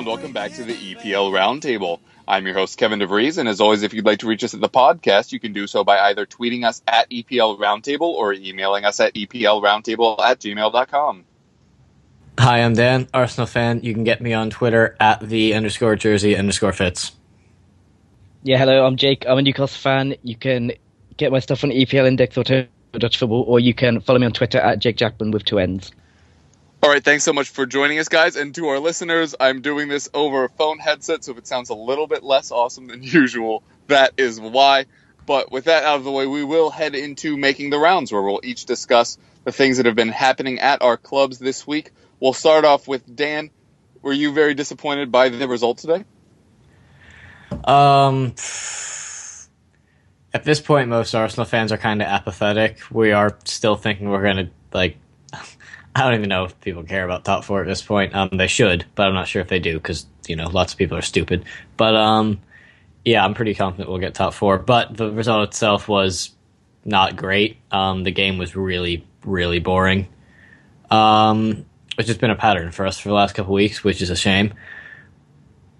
and welcome back to the EPL Roundtable. I'm your host Kevin DeVries, and as always, if you'd like to reach us at the podcast, you can do so by either tweeting us at EPL Roundtable or emailing us at EPLRoundtable at gmail.com. Hi, I'm Dan, Arsenal fan. You can get me on Twitter at the underscore jersey underscore Fitz. Yeah, hello, I'm Jake. I'm a Newcastle fan. You can get my stuff on EPL Index or Total Dutch Football, or you can follow me on Twitter at Jake Jackmann with two N's. All right, thanks so much for joining us, guys. And to our listeners, I'm doing this over a phone headset, so if it sounds a little bit less awesome than usual, that is why. But with that out of the way, we will head into making the rounds, where we'll each discuss the things that have been happening at our clubs this week. We'll start off with Dan. Were you very disappointed by the result today? Um, at this point, most Arsenal fans are kind of apathetic. We are still thinking we're going to, like, I don't even know if people care about top four at this point. Um, they should, but I'm not sure if they do because, you know, lots of people are stupid. But, um, yeah, I'm pretty confident we'll get top four. But the result itself was not great. Um, the game was really, really boring. Um, which has been a pattern for us for the last couple weeks, which is a shame.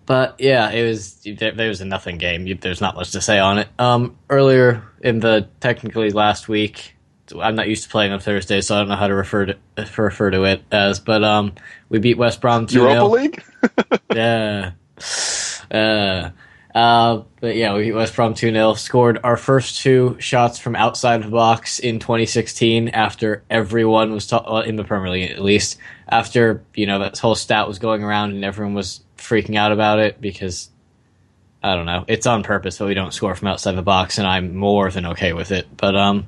But yeah, it was there, there was a nothing game. There's not much to say on it. Um, earlier in the technically last week, I'm not used to playing on Thursday, so I don't know how to refer to refer to it as. But um, we beat West Brom two Europa League? yeah. Uh, uh, but yeah, we beat West Brom 2 0. Scored our first two shots from outside the box in 2016 after everyone was, ta- well, in the Premier League at least, after, you know, that whole stat was going around and everyone was freaking out about it because, I don't know, it's on purpose but we don't score from outside the box and I'm more than okay with it. But, um,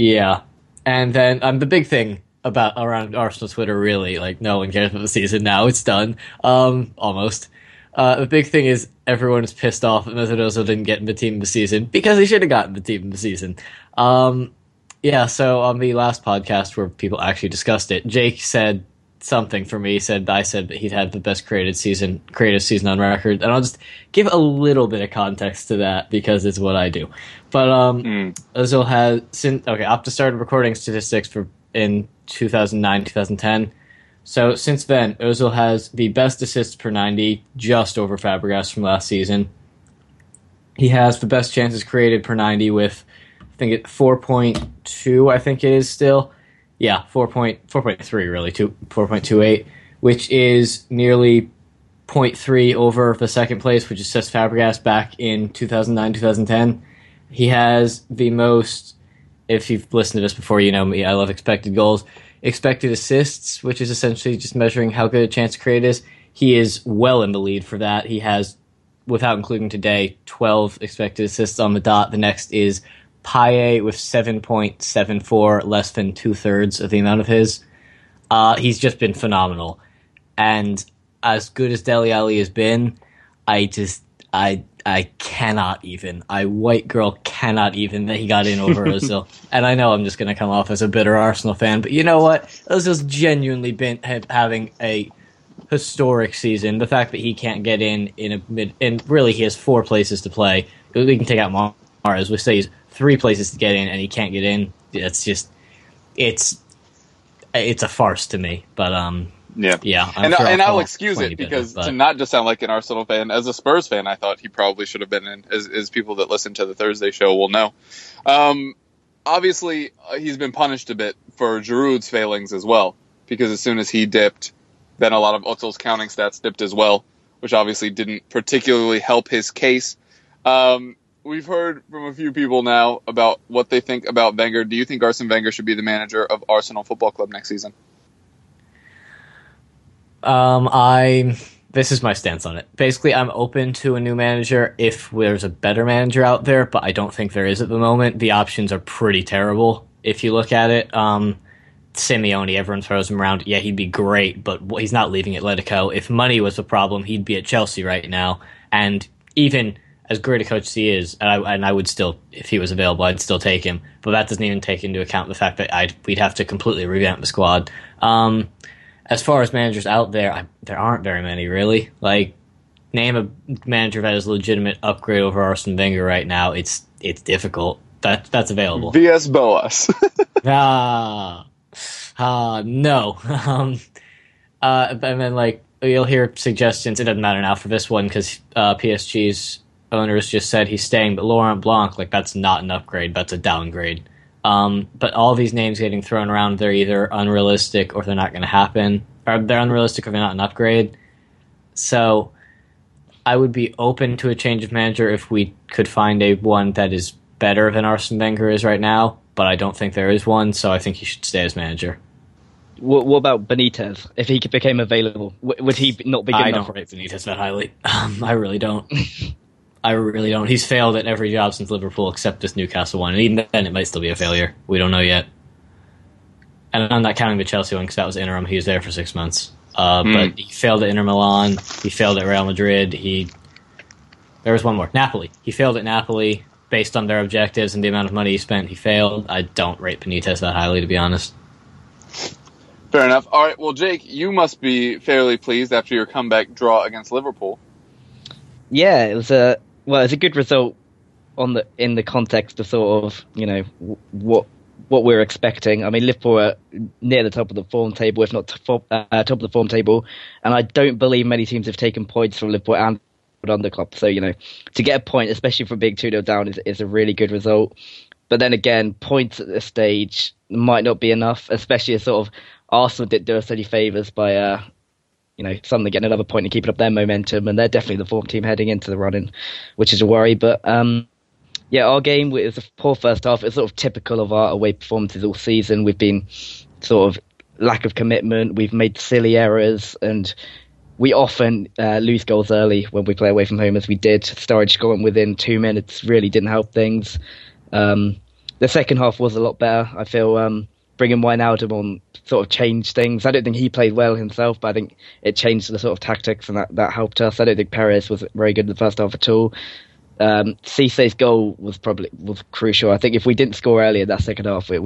yeah. And then, um, the big thing about around Arsenal Twitter really, like, no one cares about the season now. It's done. Um, almost. Uh, the big thing is everyone is pissed off that Ozil didn't get in the team the season because he should have gotten the team the season. Um, yeah, so on the last podcast where people actually discussed it, Jake said something for me. He said I said that he'd had the best created season, creative season on record, and I'll just give a little bit of context to that because it's what I do. But um, Ozil has since okay, Opta started recording statistics for in 2009, 2010. So since then, Ozil has the best assists per 90, just over Fabregas from last season. He has the best chances created per 90 with, I think it 4.2. I think it is still, yeah, 4. 4.3 really, two, 4.28, which is nearly 0.3 over the second place, which is Cesc Fabregas back in 2009, 2010. He has the most. If you've listened to this before, you know me. I love expected goals expected assists, which is essentially just measuring how good a chance to create is. He is well in the lead for that. He has, without including today, 12 expected assists on the dot. The next is Payet with 7.74, less than two thirds of the amount of his. Uh, he's just been phenomenal. And as good as Dele Alli has been, I just, I, I cannot even. I white girl cannot even that he got in over Ozil. and I know I'm just going to come off as a bitter Arsenal fan, but you know what? Ozil's genuinely been ha- having a historic season. The fact that he can't get in in a mid, and really he has four places to play. We can take out Mahrez. We say he's three places to get in, and he can't get in. It's just, it's, it's a farce to me. But um, Yeah. yeah, I'm and, sure and I'll I'll excuse it because to not just sound like an Arsenal fan, as a Spurs fan, I thought he probably should have been in. As, as people that listen to the Thursday show will know, um, obviously uh, he's been punished a bit for Giroud's failings as well. Because as soon as he dipped, then a lot of Ozil's counting stats dipped as well, which obviously didn't particularly help his case. Um, we've heard from a few people now about what they think about Wenger. Do you think Arsene Wenger should be the manager of Arsenal Football Club next season? Um, I this is my stance on it. Basically, I'm open to a new manager if there's a better manager out there, but I don't think there is at the moment. The options are pretty terrible if you look at it. Um, Simeone, everyone throws him around. Yeah, he'd be great, but he's not leaving Atletico. If money was a problem, he'd be at Chelsea right now. And even as great a coach as he is, and I, and I would still, if he was available, I'd still take him. But that doesn't even take into account the fact that I'd, we'd have to completely revamp the squad. Um, as far as managers out there, I, there aren't very many really. Like, name a manager that is a legitimate upgrade over Arsene Wenger right now. It's it's difficult. That that's available. Villas-Boas. ah, ah, no. um, uh, and then like you'll hear suggestions. It doesn't matter now for this one because uh, PSG's owners just said he's staying, but Laurent Blanc, like that's not an upgrade. That's a downgrade. Um, but all these names getting thrown around, they're either unrealistic or they're not going to happen. Or they're unrealistic or they're not an upgrade. So I would be open to a change of manager if we could find a one that is better than Arsene Wenger is right now. But I don't think there is one, so I think he should stay as manager. What, what about Benitez? If he became available, would he not be good I enough? don't rate Benitez that highly. Um, I really don't. I really don't. He's failed at every job since Liverpool except this Newcastle one, and even then, it might still be a failure. We don't know yet. And I'm not counting the Chelsea one because that was interim. He was there for six months, uh, but he failed at Inter Milan. He failed at Real Madrid. He there was one more Napoli. He failed at Napoli based on their objectives and the amount of money he spent. He failed. I don't rate Benitez that highly, to be honest. Fair enough. All right. Well, Jake, you must be fairly pleased after your comeback draw against Liverpool. Yeah, it was a well, it's a good result on the in the context of sort of you know what what we're expecting. I mean, Liverpool are near the top of the form table, if not top, uh, top of the form table, and I don't believe many teams have taken points from Liverpool and under Klopp. So you know, to get a point, especially from being two 0 down, is is a really good result. But then again, points at this stage might not be enough, especially as sort of Arsenal did do us any favours by uh, you know, suddenly getting another point and keeping up their momentum, and they're definitely the form team heading into the running, which is a worry. But um, yeah, our game was a poor first half. It's sort of typical of our away performances all season. We've been sort of lack of commitment. We've made silly errors, and we often uh, lose goals early when we play away from home, as we did. Sturridge scoring within two minutes really didn't help things. Um, the second half was a lot better. I feel um, bringing Wijnaldum on sort of changed things. I don't think he played well himself, but I think it changed the sort of tactics and that, that helped us. I don't think Perez was very good in the first half at all. Um, Cisse's goal was probably was crucial. I think if we didn't score earlier in that second half, it,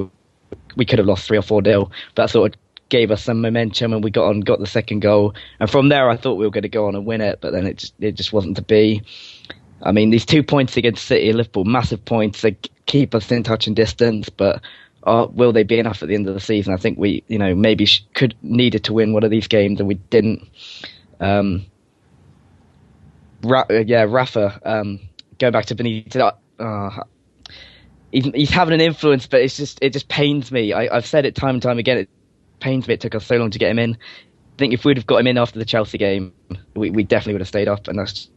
we could have lost three or four nil. That sort of gave us some momentum, and we got on, got the second goal. And from there, I thought we were going to go on and win it, but then it just, it just wasn't to be. I mean, these two points against City and Liverpool, massive points. They keep us in touch and distance, but uh, will they be enough at the end of the season? I think we, you know, maybe could needed to win one of these games, and we didn't. Um, Ra- uh, yeah, Rafa. Um, going back to Benitez, uh, he's, he's having an influence, but it's just it just pains me. I, I've said it time and time again. It pains me. It took us so long to get him in. I think if we'd have got him in after the Chelsea game, we, we definitely would have stayed up, and that's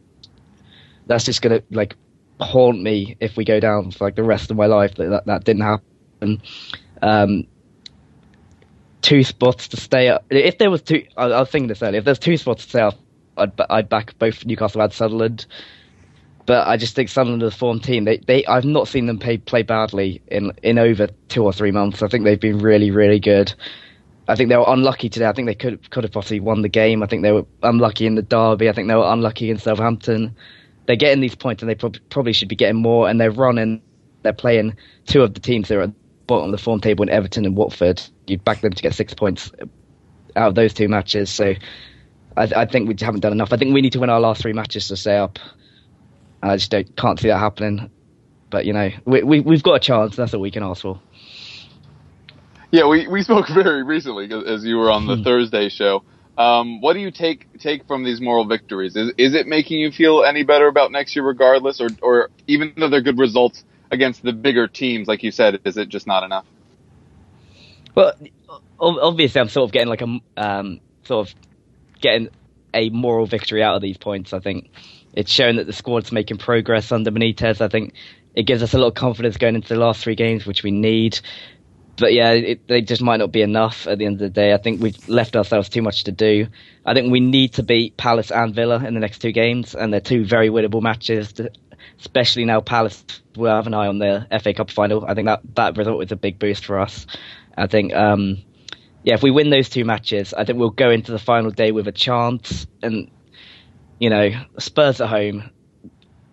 that's just gonna like haunt me if we go down for like the rest of my life. That that, that didn't happen. Um, two spots to stay up. If there was two, I, I was thinking this earlier. If there's two spots to stay up, I'd I'd back both Newcastle and Sunderland. But I just think Sunderland are a form team, they, they I've not seen them play play badly in in over two or three months. I think they've been really really good. I think they were unlucky today. I think they could could have possibly won the game. I think they were unlucky in the derby. I think they were unlucky in Southampton. They're getting these points, and they prob- probably should be getting more. And they're running. They're playing two of the teams that are at the bottom of the form table in Everton and Watford. You'd back them to get six points out of those two matches. So I, I think we haven't done enough. I think we need to win our last three matches to stay up. I just don't, can't see that happening. But you know, we, we we've got a chance. That's all we can ask for. Yeah, we, we spoke very recently as you were on the Thursday show. Um, what do you take take from these moral victories? Is is it making you feel any better about next year, regardless, or or even though they're good results against the bigger teams, like you said, is it just not enough? Well, obviously, I'm sort of getting like a um, sort of getting a moral victory out of these points. I think it's shown that the squad's making progress under Benitez. I think it gives us a lot of confidence going into the last three games, which we need. but yeah, it, they just might not be enough at the end of the day. I think we've left ourselves too much to do. I think we need to beat Palace and Villa in the next two games, and they're two very winnable matches. To, especially now Palace will have an eye on the FA Cup final. I think that that result is a big boost for us. I think, um, yeah, if we win those two matches, I think we'll go into the final day with a chance. And you know, Spurs at home,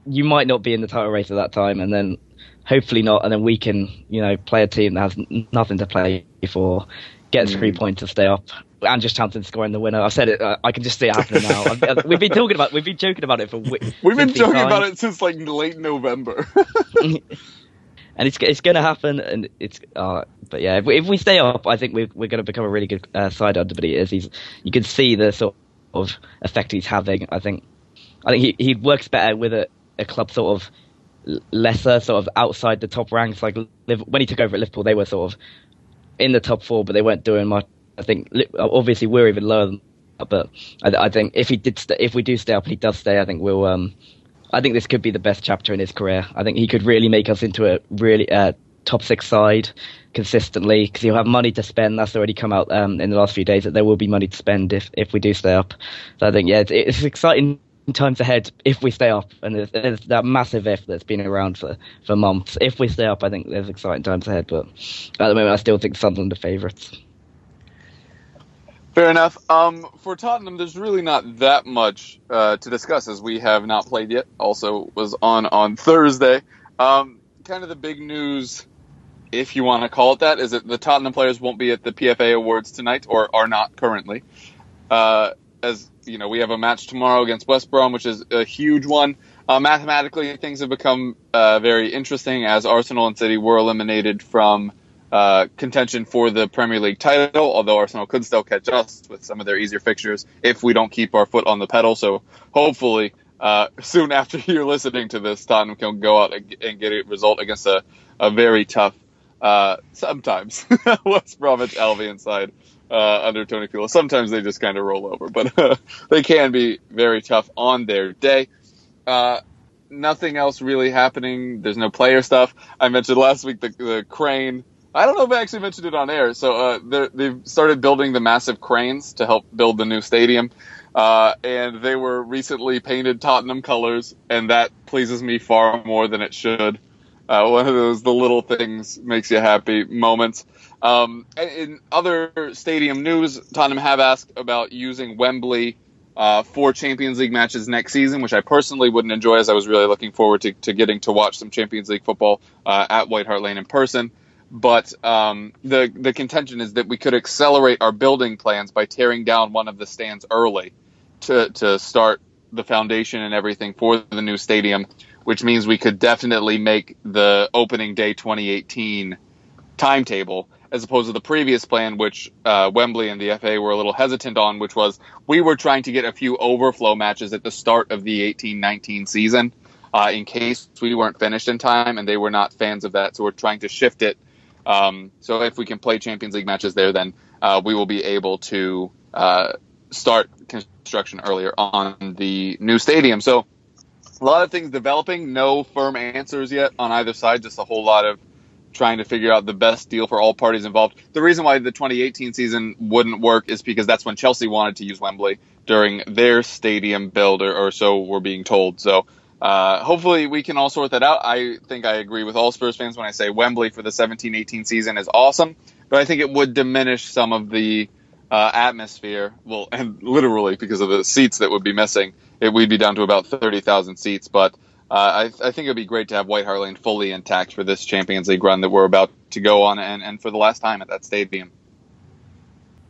you might not be in the title race at that time, and then hopefully not, and then we can, you know, play a team that has nothing to play for, get three points to stay up. And just Townsend scoring the winner. I've said it. Uh, I can just see it happening now. We've been talking about. We've been joking about it for. We've We've been joking about it since like late November. and it's it's going to happen. And it's. Uh, but yeah, if we, if we stay up, I think we're we're going to become a really good uh, side under Benitez. He's you can see the sort of effect he's having. I think. I think he he works better with a, a club sort of lesser, sort of outside the top ranks. Like when he took over at Liverpool, they were sort of in the top four, but they weren't doing much. I think obviously we're even lower than that, but I, I think if he did, st- if we do stay up and he does stay, I think we'll. Um, I think this could be the best chapter in his career. I think he could really make us into a really uh, top six side consistently because he'll have money to spend. That's already come out um, in the last few days that there will be money to spend if if we do stay up. So I think yeah, it's, it's exciting times ahead if we stay up, and there's, there's that massive if that's been around for, for months. If we stay up, I think there's exciting times ahead. But at the moment, I still think Sunderland are favourites. Fair enough. Um, for Tottenham, there's really not that much uh, to discuss as we have not played yet. Also, was on on Thursday. Um, kind of the big news, if you want to call it that, is that the Tottenham players won't be at the PFA Awards tonight, or are not currently. Uh, as you know, we have a match tomorrow against West Brom, which is a huge one. Uh, mathematically, things have become uh, very interesting as Arsenal and City were eliminated from uh, contention for the Premier League title, although Arsenal could still catch us with some of their easier fixtures if we don't keep our foot on the pedal. So hopefully, uh, soon after you're listening to this, Tottenham can go out and get a result against a, a very tough, uh, sometimes West Bromwich Albion side uh, under Tony Pulis. Sometimes they just kind of roll over, but they can be very tough on their day. Uh, nothing else really happening. There's no player stuff. I mentioned last week the, the crane. I don't know if I actually mentioned it on air. So uh, they've started building the massive cranes to help build the new stadium. Uh, and they were recently painted Tottenham colors, and that pleases me far more than it should. Uh, one of those the little things makes you happy moments. Um, in other stadium news, Tottenham have asked about using Wembley uh, for Champions League matches next season, which I personally wouldn't enjoy, as I was really looking forward to, to getting to watch some Champions League football uh, at White Hart Lane in person. But um, the the contention is that we could accelerate our building plans by tearing down one of the stands early to to start the foundation and everything for the new stadium, which means we could definitely make the opening day 2018 timetable as opposed to the previous plan, which uh, Wembley and the FA were a little hesitant on, which was we were trying to get a few overflow matches at the start of the 18-19 season uh, in case we weren't finished in time, and they were not fans of that, so we're trying to shift it. Um, so if we can play Champions League matches there, then uh, we will be able to uh, start construction earlier on the new stadium. So a lot of things developing, no firm answers yet on either side, just a whole lot of trying to figure out the best deal for all parties involved. The reason why the 2018 season wouldn't work is because that's when Chelsea wanted to use Wembley during their stadium build, or, or so we're being told. So uh, hopefully we can all sort that out. I think I agree with all Spurs fans when I say Wembley for the 17-18 season is awesome, but I think it would diminish some of the uh, atmosphere. Well, and literally because of the seats that would be missing, it we'd be down to about 30,000 seats. But uh, I, I think it'd be great to have White Hart Lane fully intact for this Champions League run that we're about to go on, and, and for the last time at that stadium.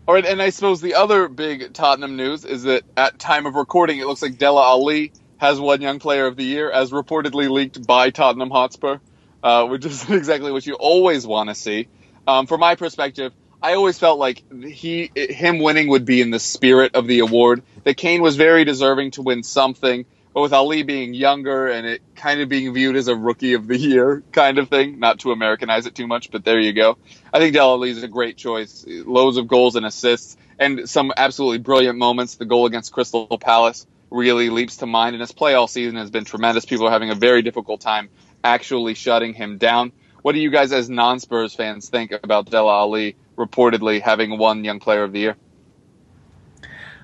All right, and I suppose the other big Tottenham news is that at time of recording, it looks like Dele Alli has won Young Player of the Year, as reportedly leaked by Tottenham Hotspur, uh, which is exactly what you always want to see. Um, from my perspective, I always felt like he, him winning would be in the spirit of the award. That Kane was very deserving to win something, but with Alli being younger and it kind of being viewed as a rookie of the year kind of thing, not to Americanize it too much, but there you go. I think Dele Alli is a great choice. Loads of goals and assists and some absolutely brilliant moments. The goal against Crystal Palace really leaps to mind, and his play all season has been tremendous. People are having a very difficult time actually shutting him down. what do you guys as non-Spurs fans think about Dele Alli reportedly having won Young Player of the Year?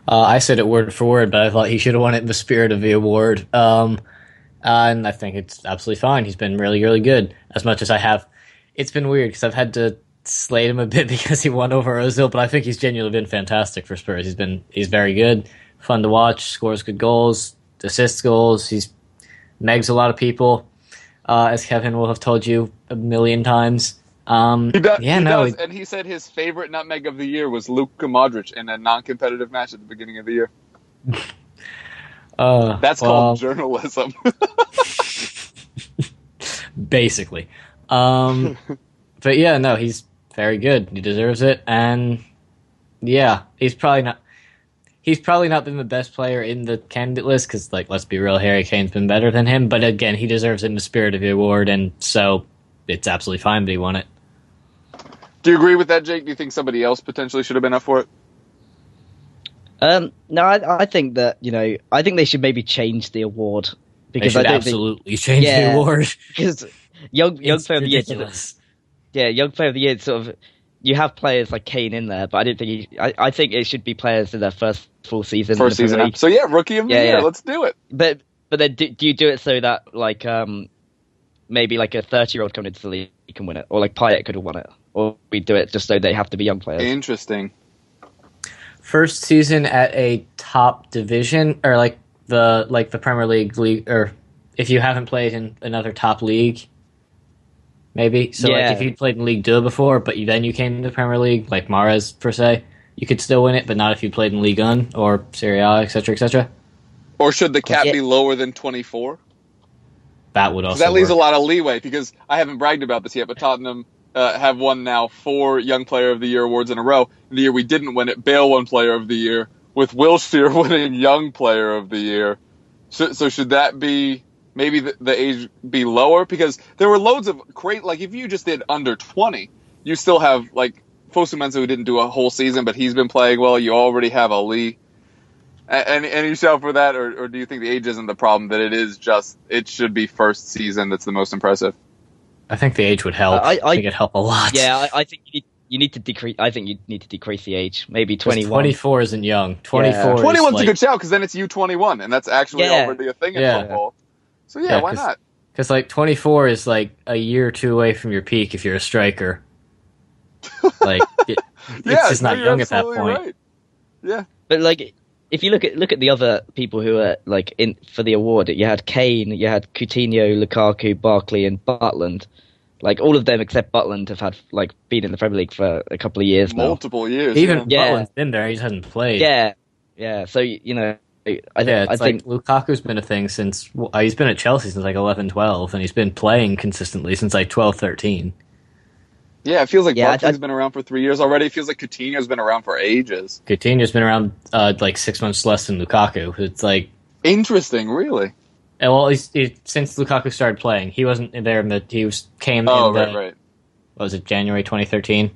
Uh, I said it word for word, but I thought he should have won it in the spirit of the award. Um, and I think it's absolutely fine. He's been really, really good. As much as I have, it's been weird because I've had to slate him a bit because he won over Ozil, but I think he's genuinely been fantastic for Spurs. He's been he's very good, fun to watch, scores good goals, assists goals. He's megs a lot of people, uh, as Kevin will have told you a million times. Um, He does, yeah, he no, does, and he said his favorite nutmeg of the year was Luka Modric in a non-competitive match at the beginning of the year. uh, That's well, called journalism. basically. Um, but yeah, no, he's very good. He deserves it, and yeah, he's probably not. He's probably not been the best player in the candidate list because, like, let's be real, Harry Kane's been better than him. But again, he deserves it in the spirit of the award, and so it's absolutely fine that he won it. Do you agree with that, Jake? Do you think somebody else potentially should have been up for it? Um, no, I, I think that you know, I think they should maybe change the award They because I should don't think absolutely change the award. because young young It's player of the year, yeah, young player of the year, sort of. You have players like Kane in there, but I don't think he, I, I think it should be players in their first full season. First season. Up. So yeah, rookie of the Yeah, year. yeah. Let's do it. But but then do, do you do it so that like um maybe like a thirty year old coming into the league can win it, or like Payet could have won it, or we do it just so they have to be young players. Interesting. First season at a top division, or like the like the Premier League league, or if you haven't played in another top league, maybe. So Yeah. like if you played in League Two before, but you, then you came to the Premier League, like Mahrez per se, you could still win it, but not if you played in League 1 or Serie A, etc., etc. Or should the cap Yeah. be lower than 24? That would 'Cause also that leaves work. a lot of leeway because I haven't bragged about this yet, but Tottenham uh, have won now four Young Player of the Year awards in a row. In the year we didn't win it, Bale won Player of the Year, with Wilshere winning Young Player of the Year. So, so should that be maybe the, the age be lower? Because there were loads of great, like if you just did under 20, you still have like Fosu Mensah who didn't do a whole season, but he's been playing well. You already have Alli. A- Any, any shout for that, or, or do you think the age isn't the problem? That it is just it should be first season that's the most impressive. I think the age would help. I- I, I- think it'd help a lot. Yeah, I, I think you need, you need to decrease. I think you need to decrease the age, maybe 21 24 isn't young. 24 is 21's like, a good shout because then it's U twenty one, and that's actually Yeah. already a thing in Yeah. football. So yeah, Yeah, why 'cause- not? Because like 24 is like a year or two away from your peak if you're a striker. Like it, it's yeah, just not you're young at that point. Right. Yeah, But like, if you look at look at the other people who are like in for the award, you had Kane, you had Coutinho, Lukaku, Barkley, and Butland. Like all of them except Butland have had like been in the Premier League for a couple of years now. multiple years. Even Yeah. Butland's been there, he just hasn't played. Yeah, yeah. So you know, I, yeah. I It's think like Lukaku's been a thing since well, uh, he's been at Chelsea since like 11, 12, and he's been playing consistently since like 12, 13. yeah, it feels like Yeah, I- Barkley's I- been around for three years already. It feels like Coutinho's been around for ages. Coutinho's been around uh, like six months less than Lukaku. It's like Interesting, really. and well, he's, he, since Lukaku started playing, he wasn't there. in the- He was came Oh, in the right, right. what was it January 2013.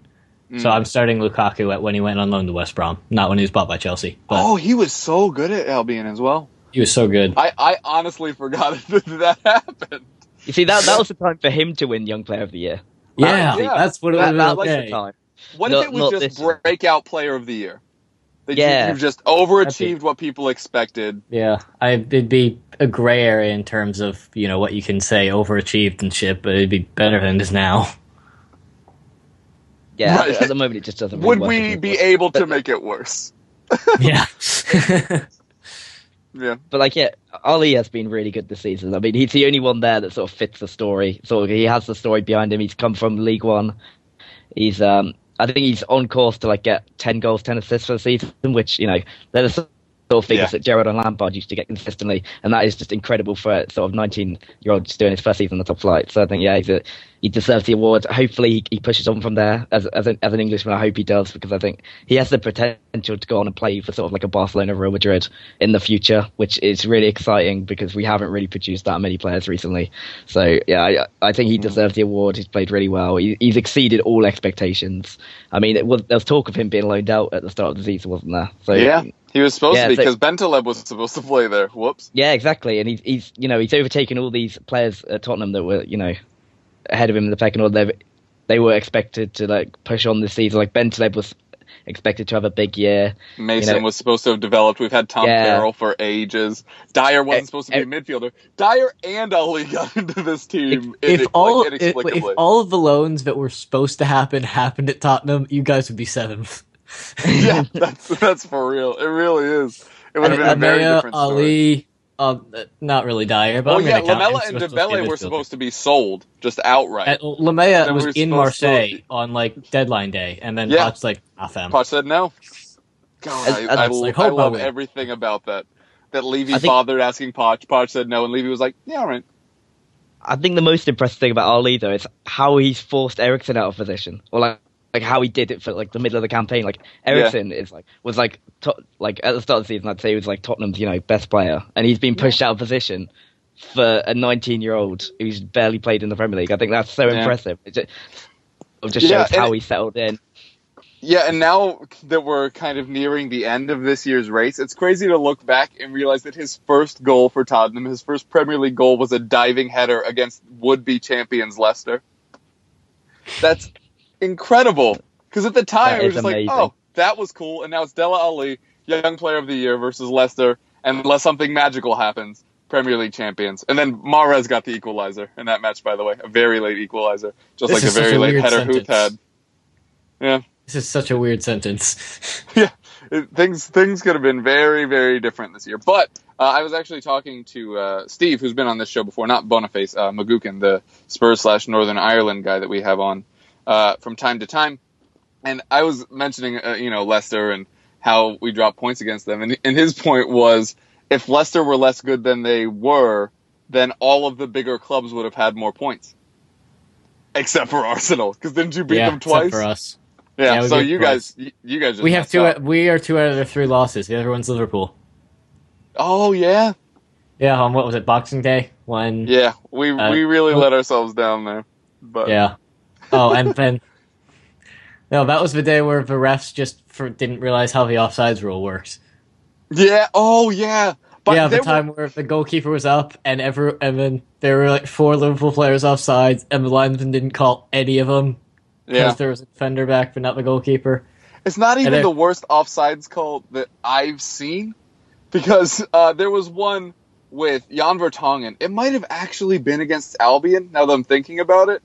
Mm. So I'm starting Lukaku at when he went on loan to West Brom, not when he was bought by Chelsea. But Oh, he was so good at Albion as well. he was so good. I, I honestly forgot that that happened. you see that that was the time for him to win Young Player of the Year. yeah, yeah. that's what it That, was. that was the time. What Not- if it was just this year. breakout player of the year? That Yeah. you, you've just overachieved what people expected. Yeah, I, it'd be a gray area in terms of you know what you can say overachieved and shit, but it'd be better than it is now. Yeah, Right. at, at the moment it just doesn't. really Would work we anymore. be able to make it worse? yeah, Yeah. But like, yeah, Alli has been really good this season. I mean, he's the only one there that sort of fits the story. So he has the story behind him. He's come from League One. He's, um, I think he's on course to like get ten goals, ten assists for the season, which you know they're the sort of figures Yeah. that Gerrard and Lampard used to get consistently, and that is just incredible for a sort of nineteen-year-old just doing his first season on the top flight. So I think, yeah, he's a, he deserves the award. Hopefully, he, he pushes on from there as as an, as an Englishman. I hope he does because I think he has the potential to go on and play for sort of like a Barcelona, Real Madrid in the future, which is really exciting because we haven't really produced that many players recently. So yeah, I, I think he mm. deserves the award. He's played really well. He, he's exceeded all expectations. I mean, it was, there was talk of him being loaned out at the start of the season, wasn't there? So Yeah. He was supposed Yeah, to be so- because Bentaleb was supposed to play there. Whoops. Yeah, exactly. And he's he's you know he's overtaken all these players at Tottenham that were you know ahead of him in the pecking order. They they were expected to like push on this season. Like Bentaleb was expected to have a big year. Mason You know- was supposed to have developed. We've had Tom Yeah. Carroll for ages. Dier wasn't Eh, supposed to be eh. a midfielder. Dier and Alli got into this team. if in- all like, if, if all of the loans that were supposed to happen happened at Tottenham, you guys would be seventh. yeah, that's that's for real. It really is. It would have been a very different story. Alli, um, not really Dier, but Well, I'm yeah, gonna count him. Lamela and supposed to be a Dembele were supposed to be sold just outright. And They was were in supposed to- Marseille on like deadline day, and then Yeah. Poch's like, "Not them." Poch said no. God, As- I, as I, like, I love everything about that. That Levy think- bothered asking Poch. Poch said no, and Levy was like, "Yeah, all right." I think the most impressive thing about Alli though is how he's forced Eriksen out of position, or like like how he did it for like the middle of the campaign. Like Eriksen is like was like to, like at the start of the season, I'd say he was like Tottenham's you know best player, and he's been pushed out of position for a 19 year old who's barely played in the Premier League. I think that's so Yeah. impressive. It just, it just Yeah, shows how he settled in. Yeah, and now that we're kind of nearing the end of this year's race, it's crazy to look back and realize that his first goal for Tottenham, his first Premier League goal, was a diving header against would-be champions Leicester. That's incredible. Because at the time, That it was is just like, oh, that was cool. And now it's Dele Alli, Young Player of the Year versus Leicester, and unless something magical happens, Premier League champions. And then Mahrez got the equalizer in that match, by the way, a very late equalizer, just This like a very a late weird header Huth sentence. had. Yeah. This is such a weird sentence. yeah, it, things things could have been very very different this year. But uh, I was actually talking to uh, Steve, who's been on this show before, not Boniface, uh, Magukin, the Spurs slash Northern Ireland guy that we have on uh, from time to time, and I was mentioning uh, you know Leicester and how we drop points against them, and and his point was if Leicester were less good than they were, then all of the bigger clubs would have had more points. Except for Arsenal, because didn't you beat yeah, them twice? except for us. Yeah, Yeah, so you guys, you, you guys just We have two. We are two out of the three losses. The other one's Liverpool. Oh yeah, Yeah, on what was it, Boxing Day? When yeah. We Uh, we really let ourselves down there. But Yeah. Oh, and then no, that was the day where the refs just for, didn't realize how the offsides rule works. yeah. Oh yeah. But yeah, the time were, where the goalkeeper was up and every and then there were like four Liverpool players offsides and the linesman didn't call any of them because yeah. there was a defender back but not the goalkeeper. It's not even the worst offsides call that I've seen because uh, there was one with Jan Vertonghen. It might have actually been against Albion. Now that I'm thinking about it,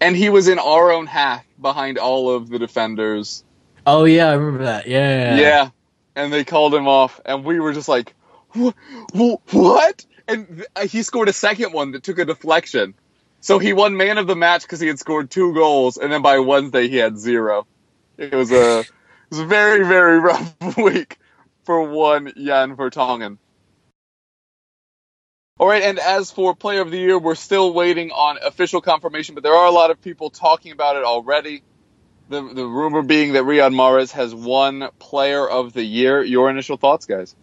and he was in our own half behind all of the defenders. Oh yeah, I remember that. Yeah. Yeah. And they called him off, and we were just like, "Wh- wh- what? And uh, he scored a second one that took a deflection. So he won man of the match because he had scored two goals, and then by Wednesday he had zero. It was a, it was a very, very rough week for one Jan Vertonghen. All right, and as for Player of the Year, we're still waiting on official confirmation, but there are a lot of people talking about it already. The the rumor being that Riyad Mahrez has won Player of the Year. Your initial thoughts, guys?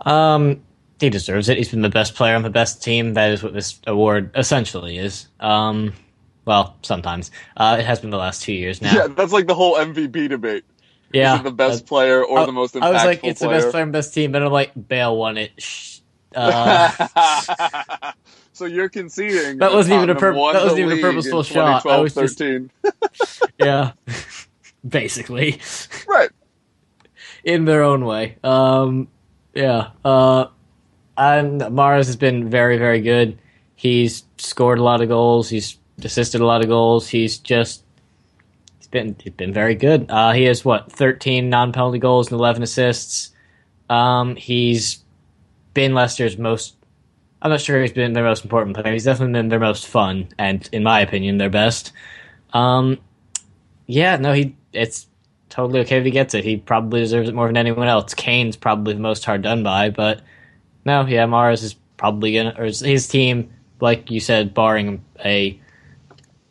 Um, he deserves it. He's been the best player on the best team. That is what this award essentially is. Um, well, sometimes uh, it has been the last two years now. Yeah, that's like the whole MVP debate. Yeah, Is it the best Uh, player or I- the most impactful I was like, it's player? the best player and best team, but I'm like, Bale won it. Shh. Uh, so you're conceding That wasn't even a pur- that wasn't even a purposeful shot. I was just- 2012-13. yeah, basically, right. in their own way. Um, yeah. Uh, and Mahrez has been very, very good. He's scored a lot of goals. He's assisted a lot of goals. He's just he's been he's been very good. Uh, he has what thirteen non-penalty goals and eleven assists. Um, he's been Leicester's most. I'm not sure he's been their most important player. He's definitely been their most fun, and in my opinion, their best. Um, yeah, no, he. It's totally okay if he gets it. He probably deserves it more than anyone else. Kane's probably the most hard done by, but no, yeah, Mahrez is probably gonna, or his- team, like you said, barring a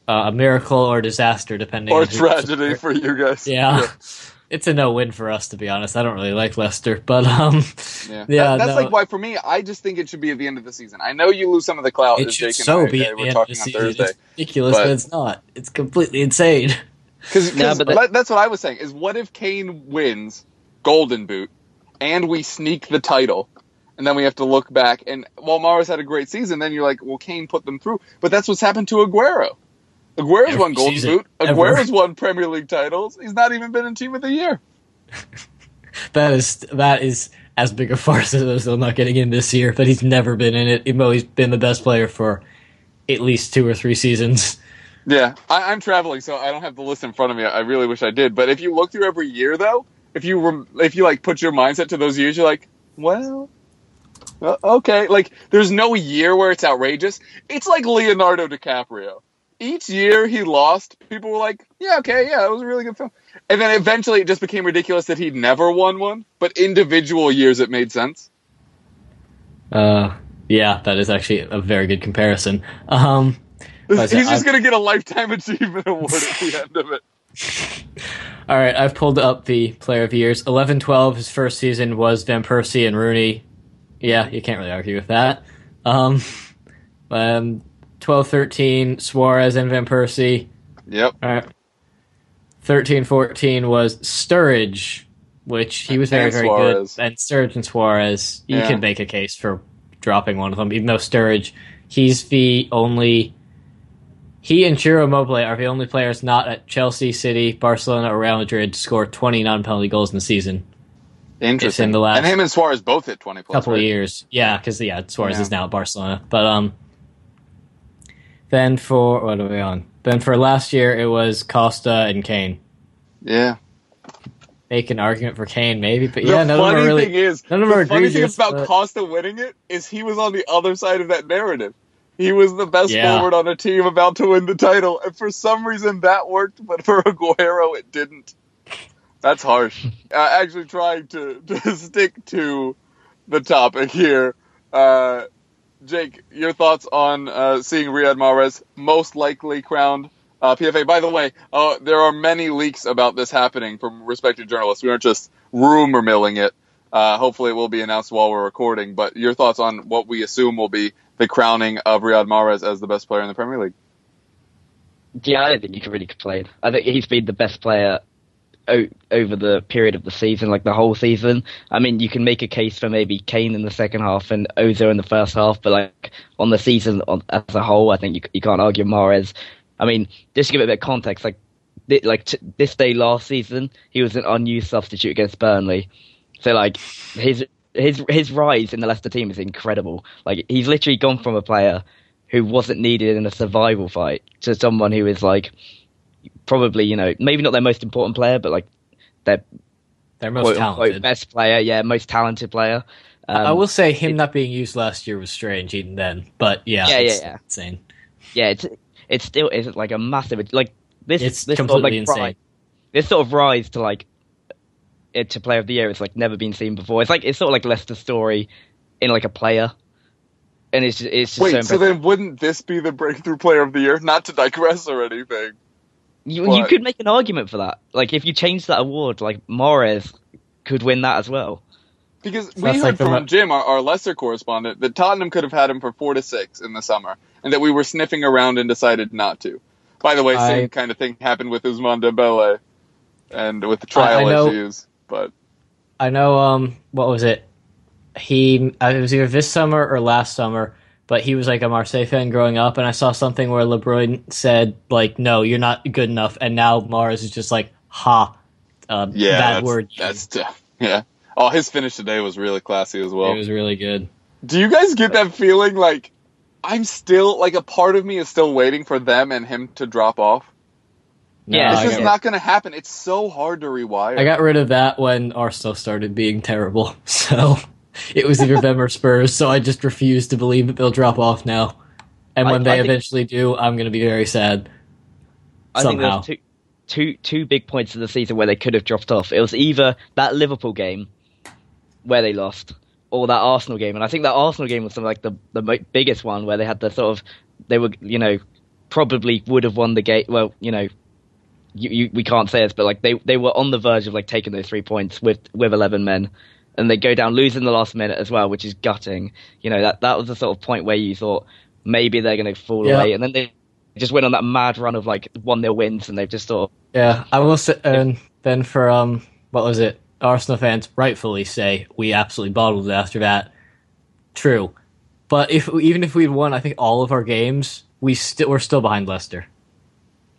uh, a miracle or disaster, depending Or on tragedy for you guys. Yeah. It's a no win for us, to be honest. I don't really like Leicester, but um, Yeah, Yeah, That- that's no. like why for me, I just think it should be at the end of the season. I know you lose some of the clout. it should Jake and so I, be at the end of the season. Thursday. It's ridiculous, but, But- it's not. It's completely insane. Because No, that- that's what I was saying. Is what if Kane wins Golden Boot and we sneak the title, and then we have to look back. And while Mahrez had a great season, then you're like, well, Kane put them through. But that's what's happened to Aguero. Aguero's Every won Golden season, Boot. ever. Aguero's won Premier League titles. He's not even been in Team of the Year. That is that is as big a farce as they're not getting in this year. But he's never been in it, even though he's been the best player for at least two or three seasons. Yeah, I, I'm traveling, so I don't have the list in front of me. I really wish I did. But if you look through every year, though, if you rem- if you like put your mindset to those years, you're like, well, uh, okay. Like, there's no year where it's outrageous. It's like Leonardo DiCaprio. Each year he lost, people were like, yeah, okay, yeah, it was a really good film. And then eventually it just became ridiculous that he'd never won one. But individual years it made sense. Uh, yeah, that is actually a very good comparison. Um, He's just I've- gonna get a lifetime achievement award at the end of it. all right, I've pulled up the player of years. 11-12, his first season was Van Persie and Rooney. Yeah, you can't really argue with that. Um, um, 12-13, Suarez and Van Persie. Yep. All right. 13-14 was Sturridge, which he was very, And very Suarez. good. And Sturridge and Suarez, you Yeah. can make a case for dropping one of them, even though Sturridge, he's the only... He and Ciro Immobile are the only players not at Chelsea, City, Barcelona, or Real Madrid to score 20 non-penalty goals in the season. Interesting. in the last- and him and Suarez both hit 20 plus. couple right? of years. Yeah, because yeah, Suarez Yeah. is now at Barcelona. But um, then for what are we on? Then for last year, it was Costa and Kane. Yeah. Make an argument for Kane, maybe, but yeah, none of them funny are really. thing is, none of the them are funny thing egregious, about but- Costa winning it is he was on the other side of that narrative. He was the best Yeah. forward on a team about to win the title, and for some reason that worked, but for Aguero it didn't. That's harsh. uh, actually, trying to, to stick to the topic here. Uh, Jake, your thoughts on uh, seeing Riyad Mahrez most likely crowned uh, PFA? By the way, uh, there are many leaks about this happening from respected journalists. We aren't just rumor milling it. Uh, hopefully, it will be announced while we're recording. But your thoughts on what we assume will be the crowning of Riyad Mahrez as the best player in the Premier League? Yeah, I don't think you can really complain. I think he's been the best player o- over the period of the season, like the whole season. I mean, you can make a case for maybe Kane in the second half and Ozil in the first half, but like on the season on, as a whole, I think you, you can't argue Mahrez. I mean, just to give it a bit of context, like thi- like t- this day last season, he was an unused substitute against Burnley. So like his his his rise in the Leicester team is incredible. Like he's literally gone from a player who wasn't needed in a survival fight to someone who is like probably you know maybe not their most important player, but like their They're most quote, unquote talented. best player, yeah, most talented player. Um, I will say him not being used last year was strange, even then. But yeah, Yeah, it's yeah, yeah. insane. yeah, it's it's still is like a massive like this. It's this sort of, completely like, insane. rise- this sort of rise to like it to player of the year is like never been seen before. It's like it's sort of like Leicester's story in like a player, and it's just, it's just Wait, so impressive. then wouldn't this be the breakthrough player of the year? Not to digress or anything. You, you could make an argument for that. Like if you change that award, like Mahrez could win that as well. Because we that's heard like from mo- Jim, our, our Leicester correspondent, that Tottenham could have had him for four to six in the summer, and that we were sniffing around and decided not to. By the way, same I- kind of thing happened with Ousmane Dembele, and with the trial I know- issues. But I know. Um, what was it? He uh, it was either this summer or last summer, but he was like a Marseille fan growing up, and I saw something where Labrune said like, "No, you're not good enough," and now Mahrez is just like, "Ha, uh, yeah, bad that's, word." That's tough. Yeah. Oh, his finish today was really classy as well. it was really good. Do you guys get that feeling like I'm still like a part of me is still waiting for them and him to drop off? Yeah, It's I just not going to happen. It's so hard to rewire. I got rid of that when Arsenal started being terrible, so it was either them or Spurs. So I just refuse to believe that they'll drop off now. And when I they think- eventually do, I'm going to be very sad. I think Somehow. there's two, two, two big points of the season where they could have dropped off. It was either that Liverpool game where they lost, or that Arsenal game. And I think that Arsenal game was some, like the the biggest one where they had the sort of they were you know probably would have won the game. Well, you know. You, you, we can't say this, but like they, they were on the verge of like taking those three points with with eleven men, and they go down losing the last minute as well, which is gutting. You know that that was the sort of point where you thought maybe they're going to fall Yeah. away, and then they just went on that mad run of like one nil wins, and they've just sort of Yeah, I will say, and then for um, what was it? Arsenal fans rightfully say we absolutely bottled it after that. true. But if even if we'd won, I think all of our games, we still we're still behind Leicester.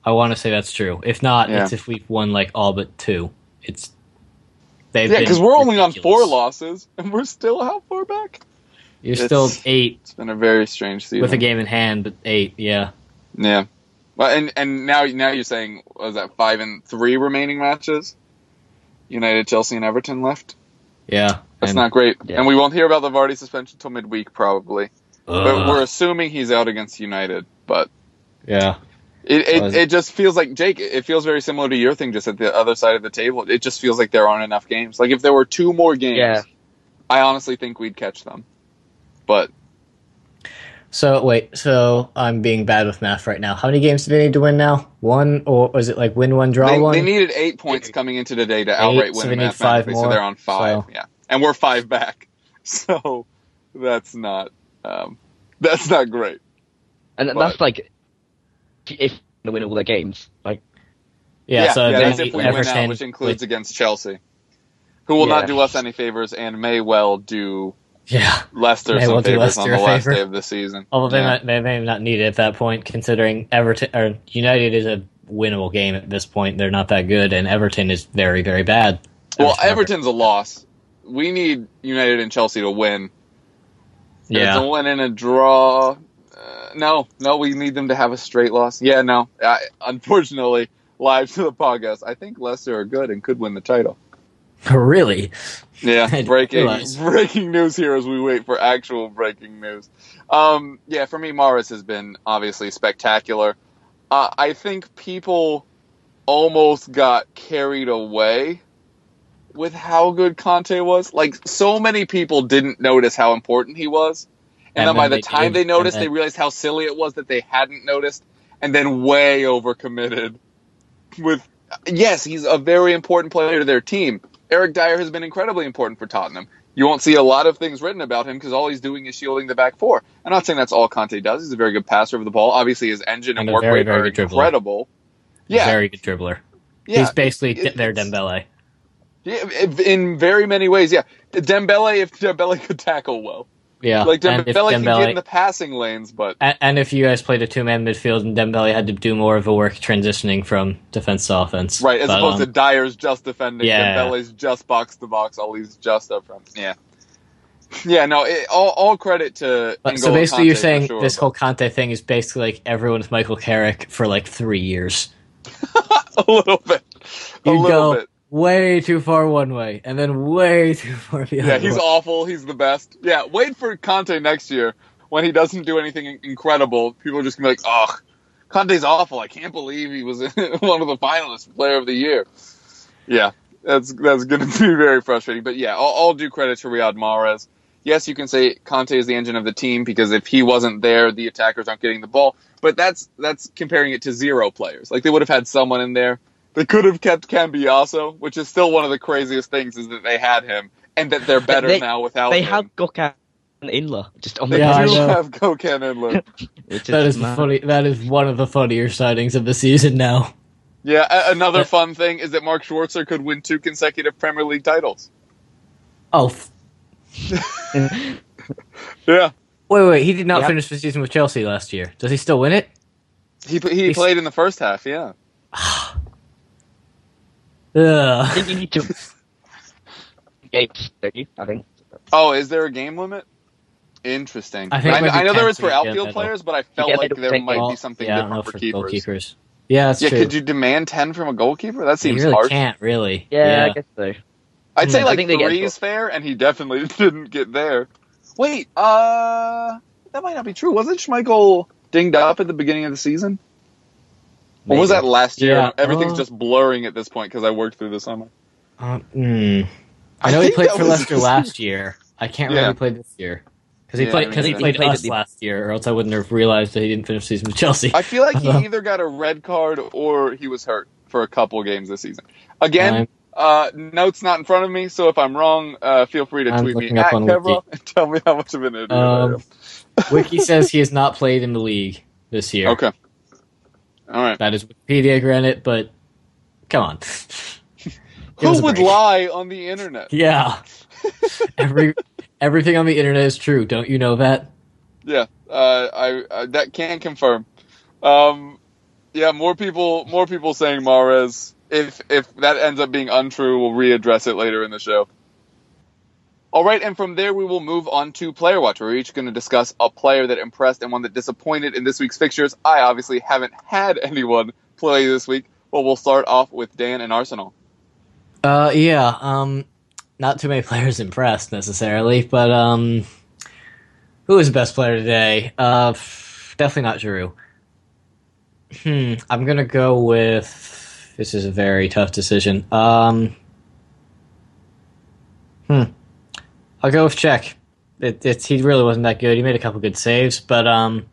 I want to say that's true. If not, Yeah. it's if we've won like all but two. It's they've Yeah, because we're only on four losses, and we're still how far back? You're It's- still eight It's been a very strange season. with a game in hand, but eight. Yeah, Yeah. Well, and and now now you're saying was that five and three remaining matches? United, Chelsea, and Everton left. yeah. That's And- not great, Yeah. and we won't hear about the Vardy suspension until midweek probably. But we're assuming he's out against United. But yeah. It it, it- it just feels like Jake. It feels very similar to your thing, just at the other side of the table. It just feels like there aren't enough games. Like if there were two more games, Yeah. I honestly think we'd catch them. But So wait, so I'm being bad with math right now. How many games do they need to win now? One, or was it like win one, draw they, one? they needed eight points coming into today to outright so win they need mathematically, five so they're on five. so- Yeah, and we're five back, so that's not um, that's not great. And But- that's like if they win all their games. Like yeah, so yeah, that's if we win out, which includes with- against Chelsea, who will not do us any favors and may well do yeah. Leicester May some well do favors on the last favor. day of the season. Although they, Yeah. might, they may not need it at that point, considering Everton or United is a winnable game at this point. They're not that good, and Everton is very, very bad. Well, Everton's a loss. We need United and Chelsea to win. And It's a yeah, win and a draw. No, no, we need them to have a straight loss. Yeah, no. I, unfortunately, live to the podcast, I think Leicester are good and could win the title. really. Yeah, breaking breaking news here as we wait for actual breaking news. Um, yeah, for me, Mahrez has been obviously spectacular. Uh, I think people almost got carried away with how good Kante was. Like so many people didn't notice how important he was, and, And then by the time did, they noticed, then- they realized how silly it was that they hadn't noticed, and then way overcommitted. With yes, he's a very important player to their team. Eric Dier has been incredibly important for Tottenham. You won't see a lot of things written about him because all he's doing is shielding the back four. I'm not saying that's all Kante does. He's a very good passer of the ball. Obviously, his engine and, And work very, rate very are dribbler. incredible. Yeah, Very good dribbler. yeah. He's basically It's- their Dembele. Yeah, in very many ways, yeah. Dembele, if Dembele could tackle well, Yeah, like if Dembele, can Dembele- get in the passing lanes, but and, and if you guys played a two-man midfield and Dembele had to do more of a work transitioning from defense to offense, right as But, opposed um, to Dier's just defending, yeah. Dembele's just box to box, Alli's just up front. Yeah, yeah. No, it, all, all credit to. But, so basically, Kante you're saying sure, this but- whole Kante thing is basically like everyone with Michael Carrick for like three years. a little bit, a You little go bit. Way too far one way, and then way too far the other. Yeah, he's way. awful. He's the best. Yeah, wait for Kante next year when he doesn't do anything incredible. People are just gonna be like, "Ugh, Kante's awful. I can't believe he was one of the finalists, Player of the Year." Yeah, that's that's gonna be very frustrating. But yeah, all, all due credit to Riyad Mahrez. Yes, you can say Kante is the engine of the team because if he wasn't there, the attackers aren't getting the ball. But that's that's comparing it to zero players. Like they would have had someone in there. They could have kept Cambiasso, which is still one of the craziest things is that they had him and that they're better They- now without they him. have Gokhan and Inler just on the They Yeah, I do know. have Gokhan Inler. which That is mad. funny. That is one of the funnier sightings of the season now. yeah, a- another Yeah. fun thing is that Mark Schwarzer could win two consecutive Premier League titles. Oh, f- Yeah, wait, wait. He did not Yeah. finish the season with Chelsea last year. Does he still win it? he he He's- played in the first half. Yeah, I think you need to games, don't you? I think. Oh, is there a game limit? Interesting. I think I, I know there 10 is for outfield players, but I felt Yeah, like there might all- be something yeah, I don't know different for for keepers. goalkeepers. Yeah, that's Yeah, true. could you demand ten from a goalkeeper? That you seems really harsh. can't really. Yeah, I guess so. I'd say Hmm, like think three is fair, and he definitely didn't get there. Wait, uh, that might not be true. Wasn't Schmeichel dinged up at the beginning of the season? Or was that last year? Yeah, Everything's uh, just blurring at this point because I worked through the summer. Uh, mm. I I know he played for Leicester last year. I can't remember Yeah. if he played this year because he Yeah, played because he played played us the- last year, or else I wouldn't have realized that he didn't finish the season with Chelsea. I feel like he Uh-huh. either got a red card or he was hurt for a couple games this season. Again, uh, notes not in front of me, so if I'm wrong, uh, feel free to I'm tweet me at on Kevra and tell me how much of an idiot I Um, am. Wiki says he has not played in the league this year. Okay. All right. That is Wikipedia, granted, but come on. Who would break. lie on the internet? Yeah. Every Everything on the internet is true. Don't you know that? Yeah, uh, I, I that can confirm. Um, yeah, more people, more people saying Mahrez. If if that ends up being untrue, we'll readdress it later in the show. All right, and from there we will move on to Player Watch. We're each going to discuss a player that impressed and one that disappointed in this week's fixtures. I obviously haven't had anyone play this week. but we'll start off with Dan and Arsenal. Uh, yeah. Um, not too many players impressed necessarily, but um, the best player today? Uh, definitely not Giroud. Hmm. I'm gonna go with. This is a very tough decision. Um. Hmm. I'll go with Cech. It, it's he really wasn't that good. He made a couple good saves, but um,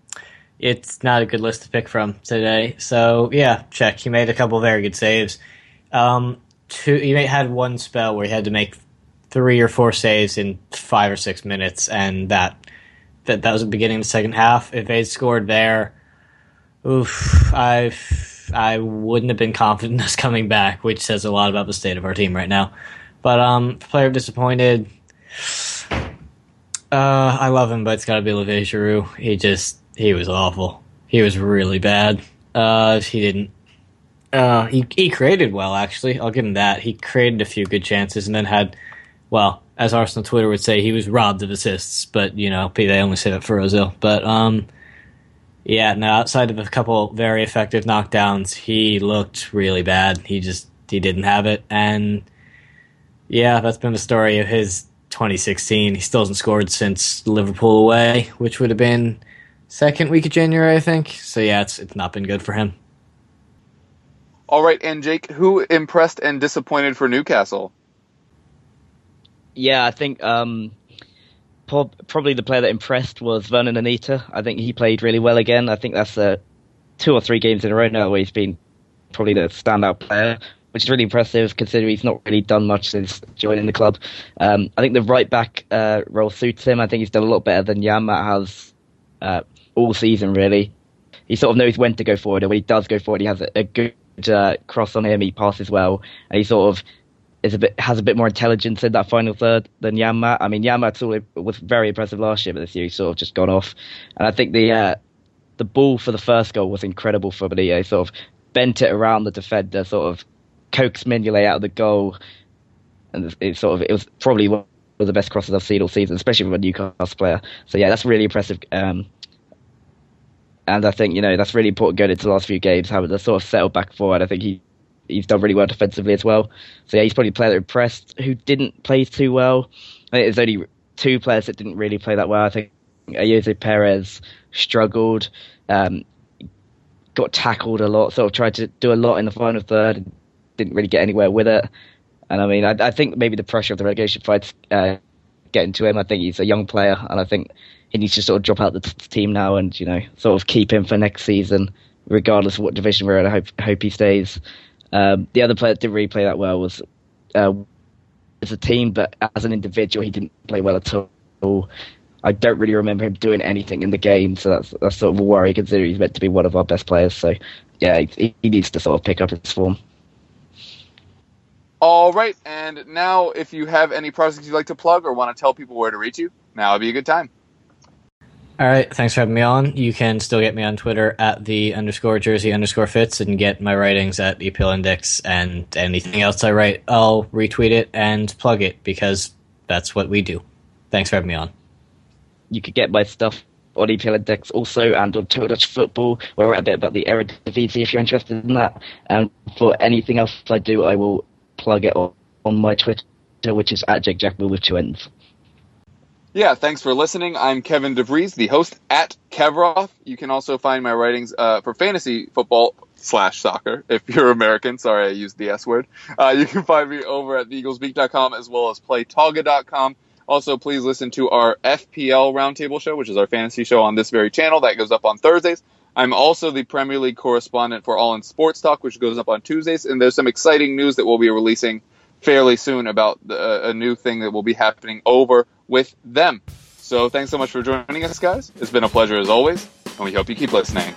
it's not a good list to pick from today. So yeah, Cech. He made a couple very good saves. Um, two. He had one spell where he had to make three or four saves in five or six minutes, and that that that was the beginning of the second half. If they scored there, oof, I I wouldn't have been confident in us coming back, which says a lot about the state of our team right now. But um, player disappointed. Uh, I love him, but it's got to be Olivier Giroud. He just he was awful. He was really bad. Uh, he didn't. Uh, he he created well actually. I'll give him that. He created a few good chances and then had, well, as Arsenal Twitter would say, he was robbed of assists. But you know, they only say that for Ozil. But um, yeah, no. Outside of a couple very effective knockdowns, he looked really bad. He just he didn't have it, and yeah, that's been the story of his 2016. He still hasn't scored since Liverpool away, which would have been second week of January, I think. So yeah, it's it's not been good for him. All right, and Jake, who impressed and disappointed for Newcastle? Yeah, I think um, prob- probably the player that impressed was Vurnon Anita. I think he played really well again. I think that's uh, two or three games in a row now where he's been probably the standout player, which is really impressive considering he's not really done much since joining the club. Um, I think the right back uh, role suits him. I think he's done a lot better than Janmaat has uh, all season, really. He sort of knows when to go forward, and when he does go forward, he has a, a good uh, cross on him. He passes well, and he sort of is a bit has a bit more intelligence in that final third than Janmaat. I mean, Janmaat was very impressive last year, but this year he's sort of just gone off. And I think the uh, the ball for the first goal was incredible for. He sort of bent it around the defender, sort of coaxed Mignolet out of the goal, and it sort of it was probably one of the best crosses I've seen all season, especially from a Newcastle player. So yeah, that's really impressive. Um, and I think you know that's really important going into the last few games, having to sort of settled back forward. I think he he's done really well defensively as well. So yeah, he's probably a player that impressed. Who didn't play too well? I think there's only two players that didn't really play that well. I think Ayoze Perez struggled, um, got tackled a lot, sort of tried to do a lot in the final third, didn't really get anywhere with it. And I mean, I, I think maybe the pressure of the relegation fights uh, getting to him. I think he's a young player, and I think he needs to sort of drop out the t- team now and you know sort of keep him for next season, regardless of what division we're in. I hope hope he stays. Um, the other player that didn't really play that well was uh, as a team, but as an individual, he didn't play well at all. I don't really remember him doing anything in the game, so that's that's sort of a worry considering he's meant to be one of our best players. So yeah, he, he needs to sort of pick up his form. All right, and now if you have any projects you'd like to plug or want to tell people where to reach you, now would be a good time. All right, thanks for having me on. You can still get me on Twitter at the underscore jersey underscore Fitz and get my writings at EPL Index and anything else I write, I'll retweet it and plug it because that's what we do. Thanks for having me on. You could get my stuff on EPL Index also and on Total Dutch Football, where I write a bit about the Eredivisie if you're interested in that. And for anything else I do, I will plug it on, my Twitter, which is at Jake Jackmann with two N's. Yeah, thanks for listening. I'm Kevin DeVries, the host at Kevroth. You can also find my writings uh, for fantasy football slash soccer if you're American. Sorry, I used the S word. Uh, you can find me over at theeaglesbeak.com as well as playtoga.com. Also, please listen to our FPL Roundtable show, which is our fantasy show on this very channel. That goes up on Thursdays. I'm also the Premier League correspondent for All in Sports Talk, which goes up on Tuesdays. And there's some exciting news that we'll be releasing fairly soon about the, uh, a new thing that will be happening over with them. So thanks so much for joining us, guys. It's been a pleasure as always, and we hope you keep listening.